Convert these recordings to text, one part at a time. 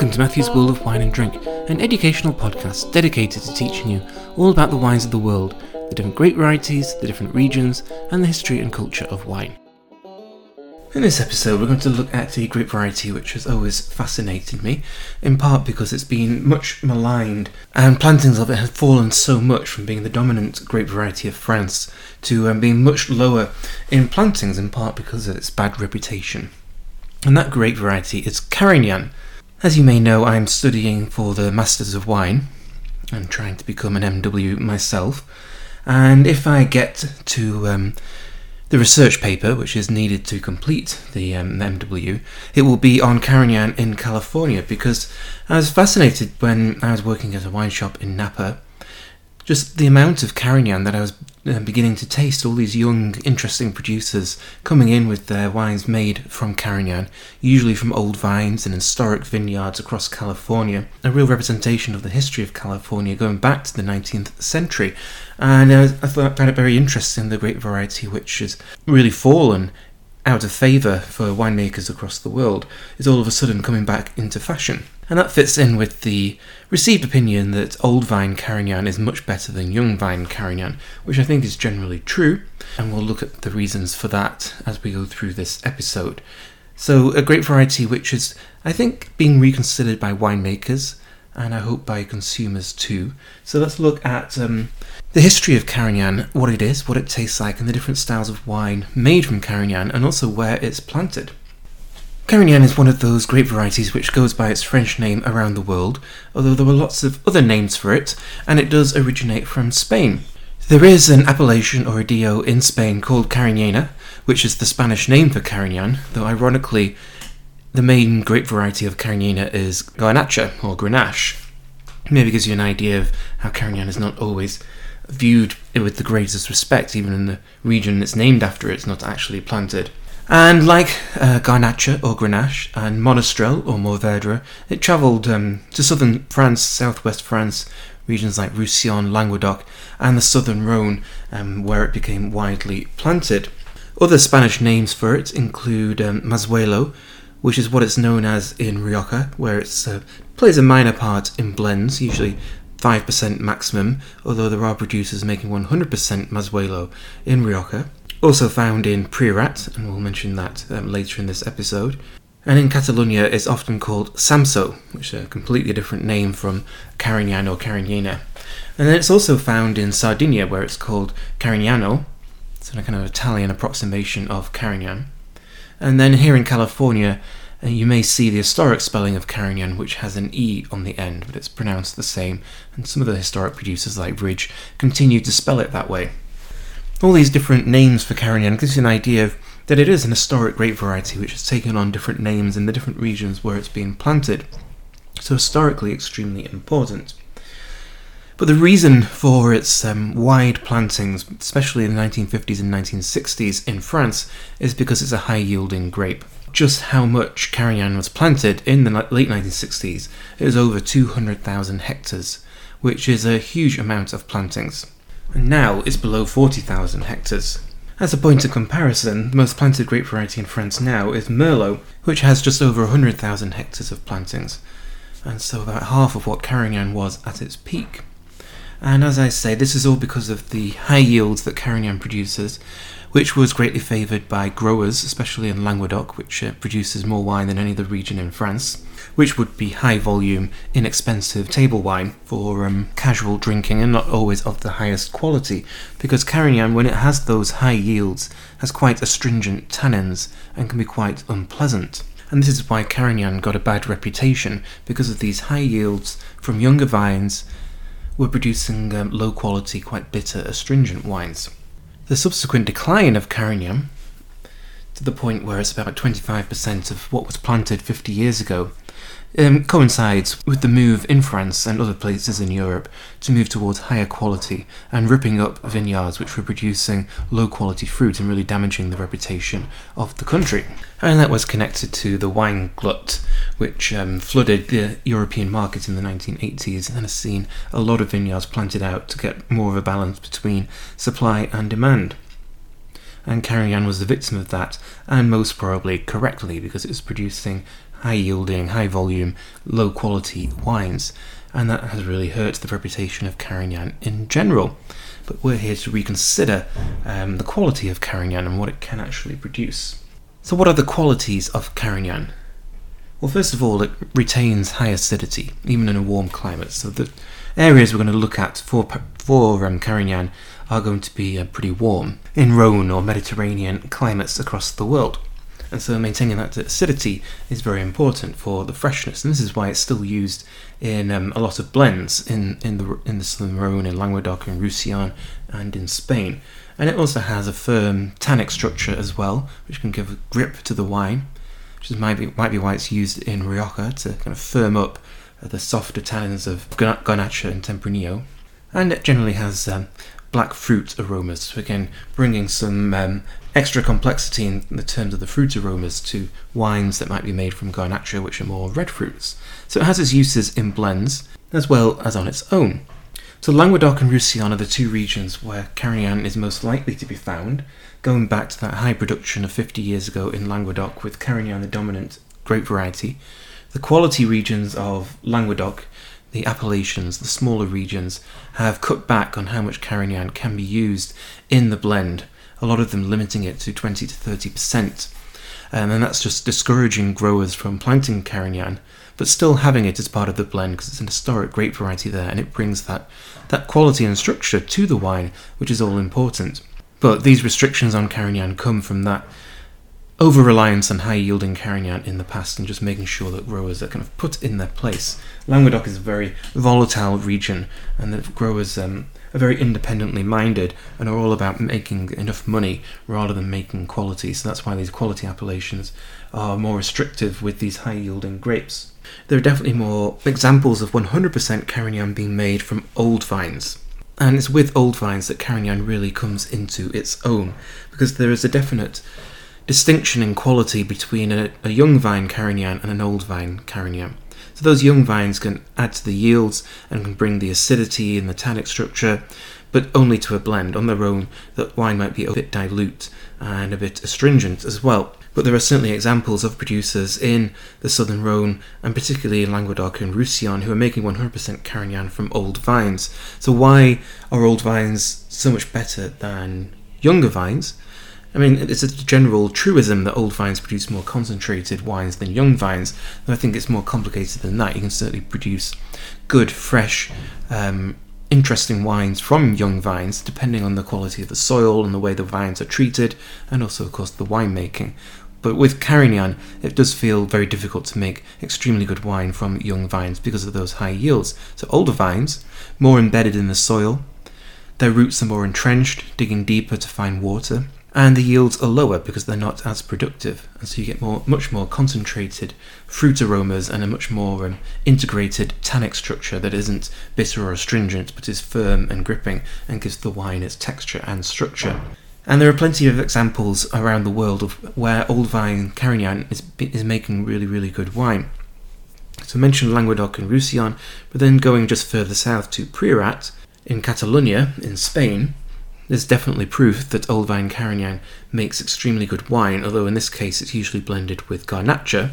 Welcome to Matthew's World of Wine and Drink, an educational podcast dedicated to teaching you all about the wines of the world, the different grape varieties, the different regions, and the history and culture of wine. In this episode, we're going to look at a grape variety which has always fascinated me, in part because it's been much maligned, and plantings of it have fallen so much from being the dominant grape variety of France to um, being much lower in plantings, in part because of its bad reputation. And that grape variety is Carignan, as you may know, I'm studying for the Masters of Wine. I'm trying to become an MW myself. And if I get to um, the research paper, which is needed to complete the um, MW, it will be on Carignan in California because I was fascinated when I was working at a wine shop in Napa. Just the amount of Carignan that I was beginning to taste all these young, interesting producers coming in with their wines made from Carignan, usually from old vines and historic vineyards across California. A real representation of the history of California going back to the 19th century. And uh, I thought, found it very interesting the great variety which has really fallen out of favour for winemakers across the world is all of a sudden coming back into fashion. And that fits in with the received opinion that old vine Carignan is much better than young vine Carignan, which I think is generally true, and we'll look at the reasons for that as we go through this episode. So, a great variety which is, I think, being reconsidered by winemakers and I hope by consumers too. So, let's look at um, the history of Carignan, what it is, what it tastes like, and the different styles of wine made from Carignan, and also where it's planted. Carignan is one of those grape varieties which goes by its French name around the world, although there are lots of other names for it, and it does originate from Spain. There is an appellation or a DO in Spain called Cariñena, which is the Spanish name for Carignan, though ironically, the main grape variety of Cariñena is Garnacha or Grenache. Maybe gives you an idea of how Carignan is not always viewed with the greatest respect, even in the region it's named after, it's not actually planted. And like uh, Garnacha or Grenache and Monastrell or Mourvedre, it travelled um, to southern France, southwest France, regions like Roussillon, Languedoc, and the southern Rhone, um, where it became widely planted. Other Spanish names for it include um, Mazuelo, which is what it's known as in Rioja, where it uh, plays a minor part in blends, usually 5% maximum, although there are producers making 100% Mazuelo in Rioja. Also found in Priorat, and we'll mention that um, later in this episode. And in Catalonia, it's often called Samsó, which is a completely different name from Carignan or Cariñena. And then it's also found in Sardinia, where it's called Carignano. It's a kind of Italian approximation of Carignan. And then here in California, uh, you may see the historic spelling of Carignan, which has an E on the end, but it's pronounced the same, and some of the historic producers like Ridge continue to spell it that way. All these different names for Carignan gives you an idea of that it is an historic grape variety which has taken on different names in the different regions where it's been planted, so historically extremely important. But the reason for its um, wide plantings, especially in the 1950s and 1960s in France, is because it's a high yielding grape just how much Carignan was planted in the late 1960s, is over 200,000 hectares, which is a huge amount of plantings. And now it's below 40,000 hectares. As a point of comparison, the most planted grape variety in France now is Merlot, which has just over 100,000 hectares of plantings, and so about half of what Carignan was at its peak. And as I say, this is all because of the high yields that Carignan produces, which was greatly favoured by growers, especially in Languedoc, which uh, produces more wine than any other region in France, which would be high volume, inexpensive table wine for um, casual drinking and not always of the highest quality, because Carignan, when it has those high yields, has quite astringent tannins and can be quite unpleasant. And this is why Carignan got a bad reputation, because of these high yields from younger vines were producing um, low quality, quite bitter, astringent wines. The subsequent decline of Carignan, to the point where it's about 25% of what was planted 50 years ago, um, coincides with the move in France and other places in Europe to move towards higher quality and ripping up vineyards which were producing low quality fruit and really damaging the reputation of the country. And that was connected to the wine glut, which um, flooded the European market in the 1980s and has seen a lot of vineyards planted out to get more of a balance between supply and demand and Carignan was the victim of that, and most probably correctly because it was producing high yielding, high volume, low quality wines, and that has really hurt the reputation of Carignan in general. But we're here to reconsider um, the quality of Carignan and what it can actually produce. So, what are the qualities of Carignan? Well, first of all, it retains high acidity, even in a warm climate. So, the areas we're going to look at for, for um, Carignan are going to be uh, pretty warm in Rhone or Mediterranean climates across the world. And so maintaining that acidity is very important for the freshness, and this is why it's still used in um, a lot of blends in, in the in the Southern Rhone, in Languedoc, and Roussillon, and in Spain. And it also has a firm tannic structure as well, which can give a grip to the wine, which is might be, might be why it's used in Rioja to kind of firm up the softer tannins of Garnacha and Tempranillo. And it generally has um, black fruit aromas, so again, bringing some um, extra complexity in the terms of the fruit aromas to wines that might be made from Garnacha, which are more red fruits. So it has its uses in blends as well as on its own. So Languedoc and Roussillon are the two regions where Carignan is most likely to be found, going back to that high production of 50 years ago in Languedoc with Carignan the dominant grape variety. The quality regions of Languedoc, the appellations, the smaller regions, have cut back on how much Carignan can be used in the blend a lot of them limiting it to 20 to 30%. Um, and that's just discouraging growers from planting Carignan, but still having it as part of the blend because it's an historic grape variety there and it brings that, that quality and structure to the wine, which is all important. But these restrictions on Carignan come from that over reliance on high yielding Carignan in the past and just making sure that growers are kind of put in their place. Languedoc is a very volatile region and the growers um, are very independently minded and are all about making enough money rather than making quality. So that's why these quality appellations are more restrictive with these high yielding grapes. There are definitely more examples of 100% Carignan being made from old vines. And it's with old vines that Carignan really comes into its own because there is a definite distinction in quality between a, a young vine Carignan and an old vine Carignan. So those young vines can add to the yields and can bring the acidity and the tannic structure, but only to a blend. On their own, that wine might be a bit dilute and a bit astringent as well. But there are certainly examples of producers in the southern Rhone and particularly in Languedoc and Roussillon who are making 100% Carignan from old vines. So why are old vines so much better than younger vines? I mean, it's a general truism that old vines produce more concentrated wines than young vines, and I think it's more complicated than that. You can certainly produce good, fresh, um, interesting wines from young vines, depending on the quality of the soil and the way the vines are treated, and also, of course, the winemaking. But with Carignan, it does feel very difficult to make extremely good wine from young vines because of those high yields. So, older vines, more embedded in the soil, their roots are more entrenched, digging deeper to find water and the yields are lower because they're not as productive, and so you get more, much more concentrated fruit aromas and a much more um, integrated tannic structure that isn't bitter or astringent but is firm and gripping and gives the wine its texture and structure. And there are plenty of examples around the world of where old vine Carignan is, is making really, really good wine. So I mentioned Languedoc and Roussillon, but then going just further south to Priorat in Catalonia in Spain, there's definitely proof that Old Vine Carignan makes extremely good wine, although in this case it's usually blended with Garnacha,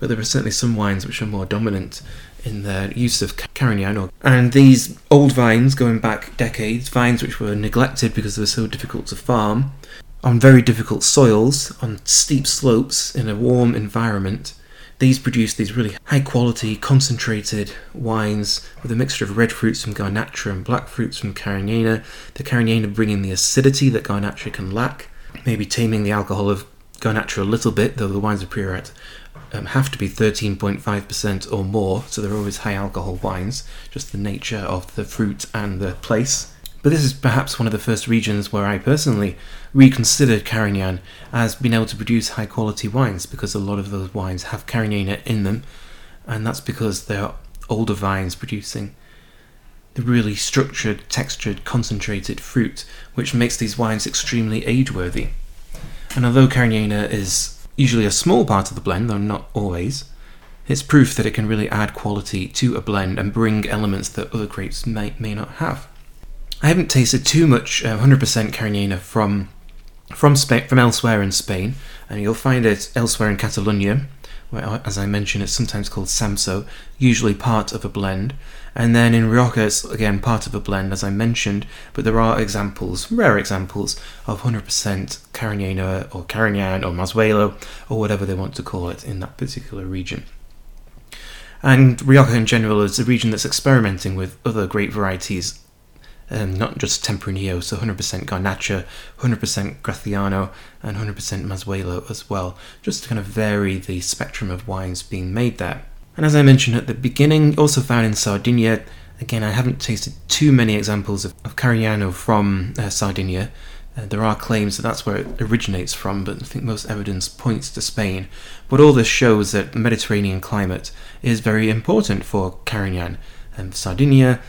but there are certainly some wines which are more dominant in their use of Carignan. And these old vines, going back decades, vines which were neglected because they were so difficult to farm, on very difficult soils, on steep slopes, in a warm environment, these produce these really high quality, concentrated wines with a mixture of red fruits from Garnacha and black fruits from Cariñena. The Cariñena bringing the acidity that Garnacha can lack, maybe taming the alcohol of Garnacha a little bit, though the wines of Priorat um, have to be 13.5% or more, so they're always high alcohol wines, just the nature of the fruit and the place. But this is perhaps one of the first regions where I personally reconsidered Carignan as being able to produce high quality wines because a lot of those wines have Cariñena in them, and that's because they're older vines producing the really structured, textured, concentrated fruit, which makes these wines extremely age worthy. And although Cariñena is usually a small part of the blend, though not always, it's proof that it can really add quality to a blend and bring elements that other grapes may, may not have. I haven't tasted too much uh, 100% Cariñena from from from elsewhere in Spain, and you'll find it elsewhere in Catalonia, where, as I mentioned, it's sometimes called Samsó, usually part of a blend. And then in Rioja, it's again part of a blend, as I mentioned, but there are examples, rare examples, of 100% Cariñena or Carignan or Mazuelo or whatever they want to call it in that particular region. And Rioja in general is a region that's experimenting with other grape varieties um, not just Tempranillo, so 100% Garnacha, 100% Graciano, and 100% Mazuelo as well, just to kind of vary the spectrum of wines being made there. And as I mentioned at the beginning, also found in Sardinia, again, I haven't tasted too many examples of, of Carignano from uh, Sardinia. Uh, there are claims that that's where it originates from, but I think most evidence points to Spain. But all this shows that the Mediterranean climate is very important for Carignan. And Sardinia,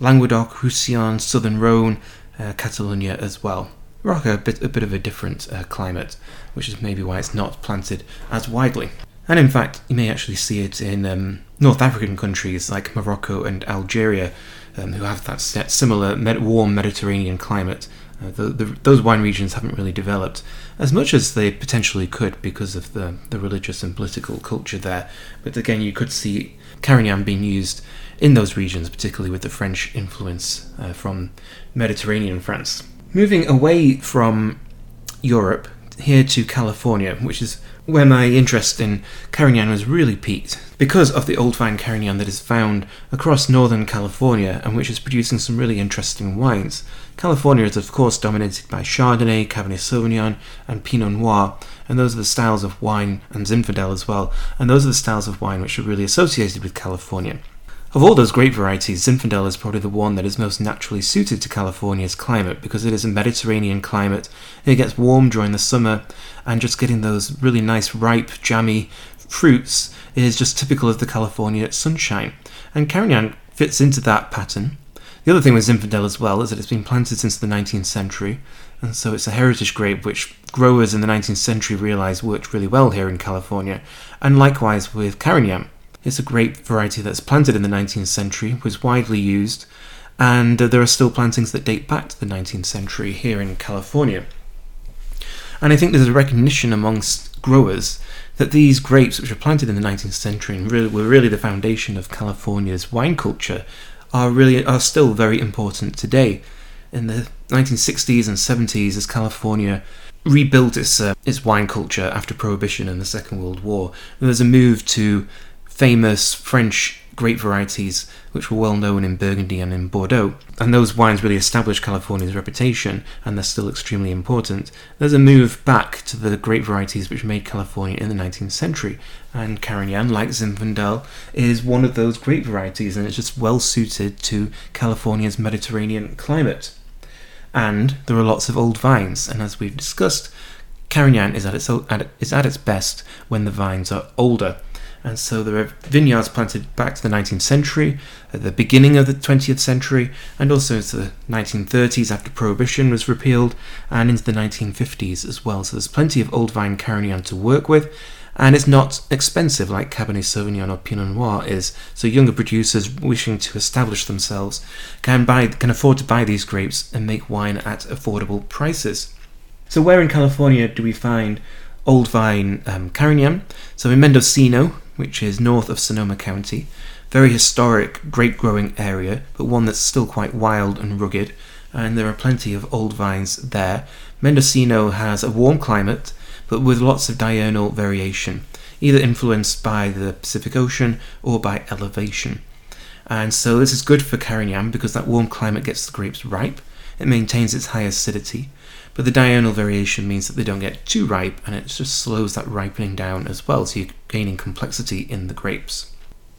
Languedoc, Roussillon, Southern Rhone, uh, Catalonia as well. Rioja, a bit, a bit of a different uh, climate, which is maybe why it's not planted as widely. And in fact, you may actually see it in um, North African countries like Morocco and Algeria, um, who have that similar med- warm Mediterranean climate. Uh, the, the, those wine regions haven't really developed as much as they potentially could because of the, the religious and political culture there. But again, you could see Carignan being used in those regions, particularly with the French influence uh, from Mediterranean France. Moving away from Europe here to California, which is where my interest in Carignan was really peaked, because of the old vine Carignan that is found across northern California and which is producing some really interesting wines. California is, of course, dominated by Chardonnay, Cabernet Sauvignon, and Pinot Noir, and those are the styles of wine, and Zinfandel as well, and those are the styles of wine which are really associated with California. Of all those grape varieties, Zinfandel is probably the one that is most naturally suited to California's climate because it is a Mediterranean climate. It gets warm during the summer, and just getting those really nice, ripe, jammy fruits is just typical of the California sunshine. And Carignan fits into that pattern. The other thing with Zinfandel as well is that it's been planted since the 19th century, and so it's a heritage grape which growers in the 19th century realised worked really well here in California, and likewise with Carignan. It's a grape variety that's planted in the 19th century, was widely used, and uh, there are still plantings that date back to the 19th century here in California. And I think there's a recognition amongst growers that these grapes, which were planted in the 19th century and really, were really the foundation of California's wine culture, are really are still very important today. In the 1960s and 70s, as California rebuilt its uh, its wine culture after Prohibition and the Second World War, there's a move to famous French grape varieties which were well known in Burgundy and in Bordeaux. And those wines really established California's reputation and they're still extremely important. There's a move back to the grape varieties which made California in the 19th century. And Carignan, like Zinfandel, is one of those grape varieties and it's just well suited to California's Mediterranean climate. And there are lots of old vines, and as we've discussed, Carignan is at its, is at its best when the vines are older and so there are vineyards planted back to the 19th century, at the beginning of the 20th century, and also into the 1930s after Prohibition was repealed, and into the 1950s as well. So there's plenty of old vine Carignan to work with, and it's not expensive like Cabernet Sauvignon or Pinot Noir is. So younger producers wishing to establish themselves can buy can afford to buy these grapes and make wine at affordable prices. So where in California do we find old vine um, Carignan? So in Mendocino, which is north of Sonoma County. Very historic grape growing area, but one that's still quite wild and rugged, and there are plenty of old vines there. Mendocino has a warm climate, but with lots of diurnal variation, either influenced by the Pacific Ocean or by elevation. And so this is good for Carignan because that warm climate gets the grapes ripe, it maintains its high acidity, but the diurnal variation means that they don't get too ripe and it just slows that ripening down as well, so you're gaining complexity in the grapes.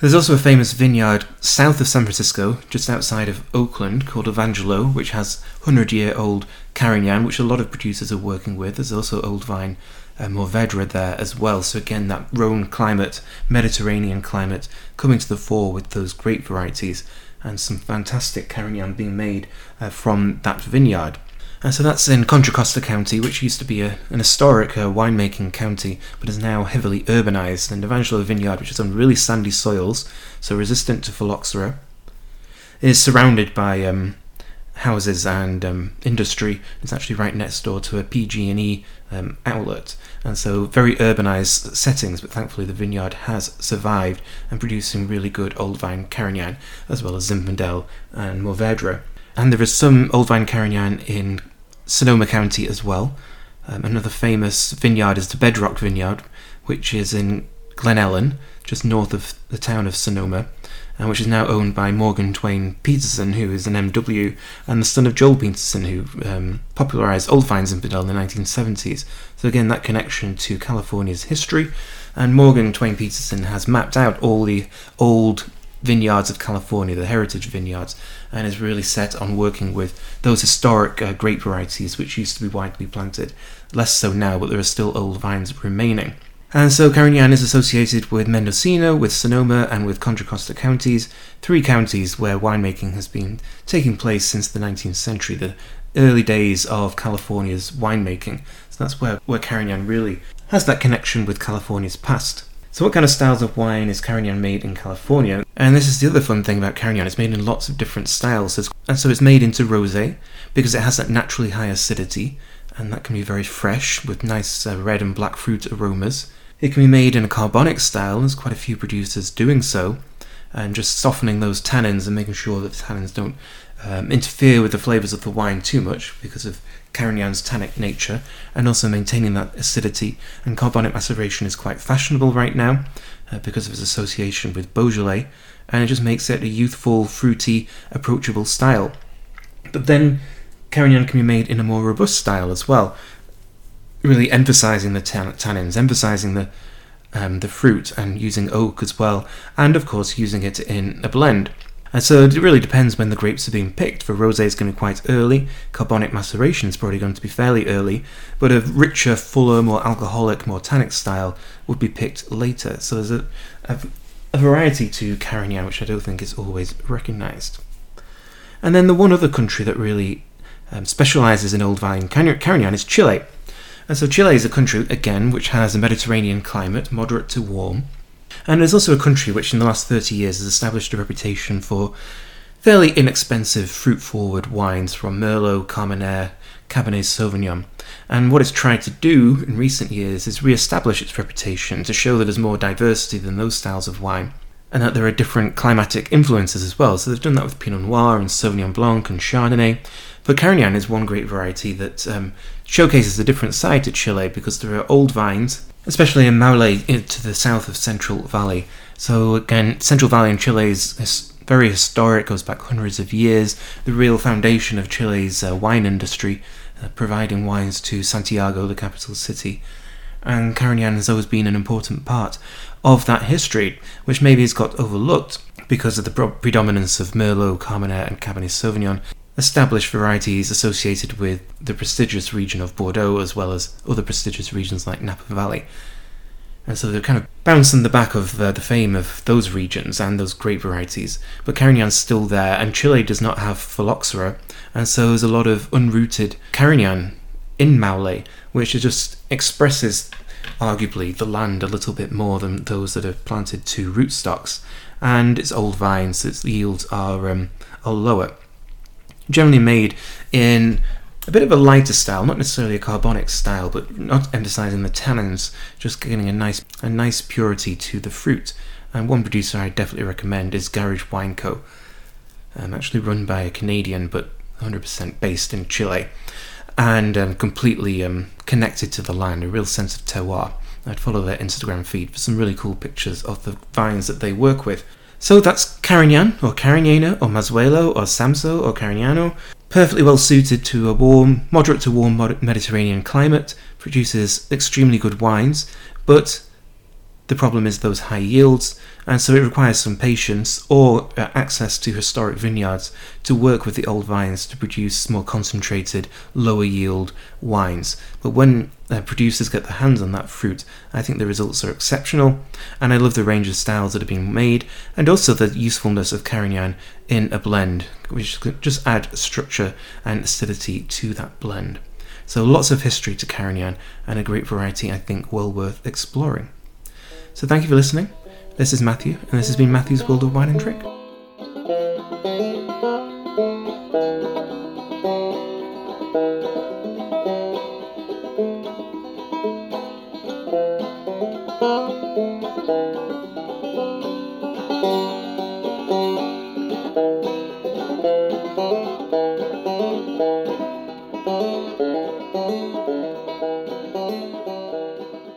There's also a famous vineyard south of San Francisco, just outside of Oakland, called Evangelho, which has 100 year old Carignan, which a lot of producers are working with. There's also Old Vine uh, Mourvedre there as well. So, again, that Rhone climate, Mediterranean climate, coming to the fore with those grape varieties, and some fantastic Carignan being made uh, from that vineyard. And so that's in Contra Costa County, which used to be a, an historic uh, winemaking county, but is now heavily urbanized. And Evangelho Vineyard, which is on really sandy soils, so resistant to phylloxera, is surrounded by um, houses and um, industry. It's actually right next door to a PG&E um, outlet, and so very urbanized settings. But thankfully, the vineyard has survived and producing really good old vine Carignan, as well as Zinfandel and Mourvedre. And there is some old vine Carignan in Sonoma County as well. Um, another famous vineyard is the Bedrock Vineyard, which is in Glen Ellen, just north of the town of Sonoma, and which is now owned by Morgan Twain Peterson, who is an MW, and the son of Joel Peterson, who um, popularized Old vines in Zinfandel in the 1970s. So, again, that connection to California's history. And Morgan Twain Peterson has mapped out all the old vineyards of California, the heritage vineyards, and is really set on working with those historic uh, grape varieties which used to be widely planted. Less so now, but there are still old vines remaining. And so Carignan is associated with Mendocino, with Sonoma, and with Contra Costa counties, three counties where winemaking has been taking place since the 19th century, the early days of California's winemaking. So that's where, where Carignan really has that connection with California's past. So, what kind of styles of wine is Carignan made in California? And this is the other fun thing about Carignan, it's made in lots of different styles. And so it's made into rosé because it has that naturally high acidity, and that can be very fresh with nice uh, red and black fruit aromas. It can be made in a carbonic style, there's quite a few producers doing so, and just softening those tannins and making sure that the tannins don't um, interfere with the flavours of the wine too much because of Carignan's tannic nature, and also maintaining that acidity. And carbonic maceration is quite fashionable right now uh, because of its association with Beaujolais, and it just makes it a youthful, fruity, approachable style. But then Carignan can be made in a more robust style as well, really emphasizing the tan- tannins, emphasizing the um, the fruit, and using oak as well, and of course using it in a blend. And so it really depends when the grapes are being picked. For rosé, it's going to be quite early. Carbonic maceration is probably going to be fairly early, but a richer, fuller, more alcoholic, more tannic style would be picked later. So there's a, a, a variety to Carignan, which I don't think is always recognised. And then the one other country that really um, specialises in old vine Carignan is Chile. And so Chile is a country, again, which has a Mediterranean climate, moderate to warm. And it's also a country which, in the last 30 years, has established a reputation for fairly inexpensive, fruit forward wines from Merlot, Carmenere, Cabernet Sauvignon. And what it's tried to do in recent years is re establish its reputation to show that there's more diversity than those styles of wine and that there are different climatic influences as well. So they've done that with Pinot Noir and Sauvignon Blanc and Chardonnay. But Carignan is one great variety that um, showcases a different side to Chile because there are old vines especially in Maule to the south of Central Valley. So again, Central Valley in Chile is very historic, goes back hundreds of years. The real foundation of Chile's uh, wine industry, uh, providing wines to Santiago, the capital city. And Carignan has always been an important part of that history, which maybe has got overlooked because of the predominance of Merlot, Carmenere, and Cabernet Sauvignon established varieties associated with the prestigious region of Bordeaux as well as other prestigious regions like Napa Valley. And so they're kind of bouncing the back of uh, the fame of those regions and those great varieties. But Carignan's still there, and Chile does not have phylloxera, and so there's a lot of unrooted Carignan in Maule, which just expresses arguably the land a little bit more than those that are planted to rootstocks. And it's old vines, so its yields are, um, are lower generally made in a bit of a lighter style, not necessarily a carbonic style, but not emphasizing the tannins, just getting a nice a nice purity to the fruit. And one producer I definitely recommend is Garage Wine Co. Um, actually run by a Canadian, but 100% based in Chile, and um, completely um, connected to the land, a real sense of terroir. I'd follow their Instagram feed for some really cool pictures of the vines that they work with. So that's Carignan, or Cariñena, or Mazuelo, or Samsó, or Carignano. Perfectly well suited to a warm, moderate to warm Mediterranean climate, produces extremely good wines, but the problem is those high yields, and so it requires some patience or uh, access to historic vineyards to work with the old vines to produce more concentrated, lower yield wines. But when uh, producers get their hands on that fruit, I think the results are exceptional, and I love the range of styles that are being made, and also the usefulness of Carignan in a blend, which just add structure and acidity to that blend. So lots of history to Carignan, and a great variety I think well worth exploring. So thank you for listening. This is Matthew, and this has been Matthew's World of Wine and Drink.